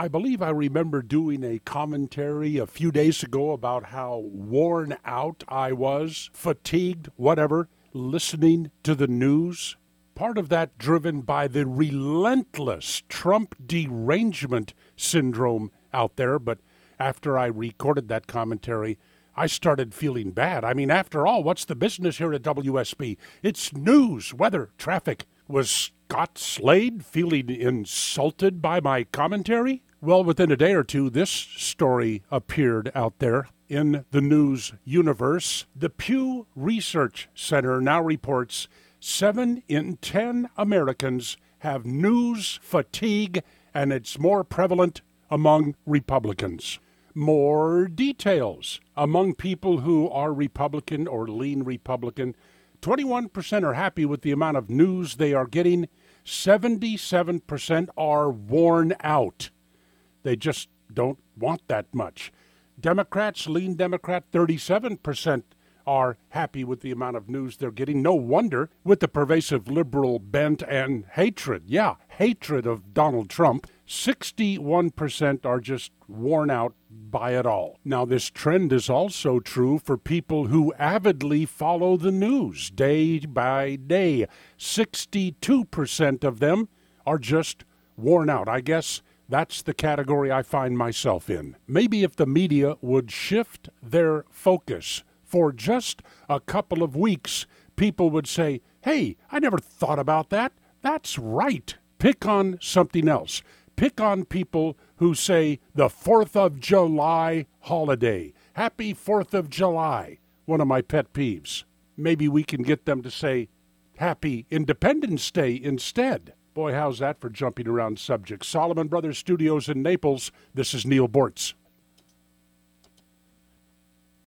I believe I remember doing a commentary a few days ago about how worn out I was, fatigued, whatever, listening to the news. Part of that driven by the relentless Trump derangement syndrome out there. But after I recorded that commentary, I started feeling bad. I mean, after all, what's the business here at WSB? It's news, weather, traffic. Was Scott Slade feeling insulted by my commentary? Well, within a day or two, this story appeared out there in the news universe. The Pew Research Center now reports seven in ten Americans have news fatigue, and it's more prevalent among Republicans. More details among people who are Republican or lean Republican. 21% are happy with the amount of news they are getting. 77% are worn out. They just don't want that much. Democrats, lean Democrat, 37% are happy with the amount of news they're getting. No wonder with the pervasive liberal bent and hatred. Yeah, hatred of Donald Trump. 61% are just worn out by it all. Now, this trend is also true for people who avidly follow the news day by day. 62% of them are just worn out. I guess that's the category I find myself in. Maybe if the media would shift their focus for just a couple of weeks, people would say, Hey, I never thought about that. That's right. Pick on something else pick on people who say the 4th of July holiday. Happy 4th of July. One of my pet peeves. Maybe we can get them to say Happy Independence Day instead. Boy, how's that for jumping around subjects? Solomon Brothers Studios in Naples. This is Neal Boortz.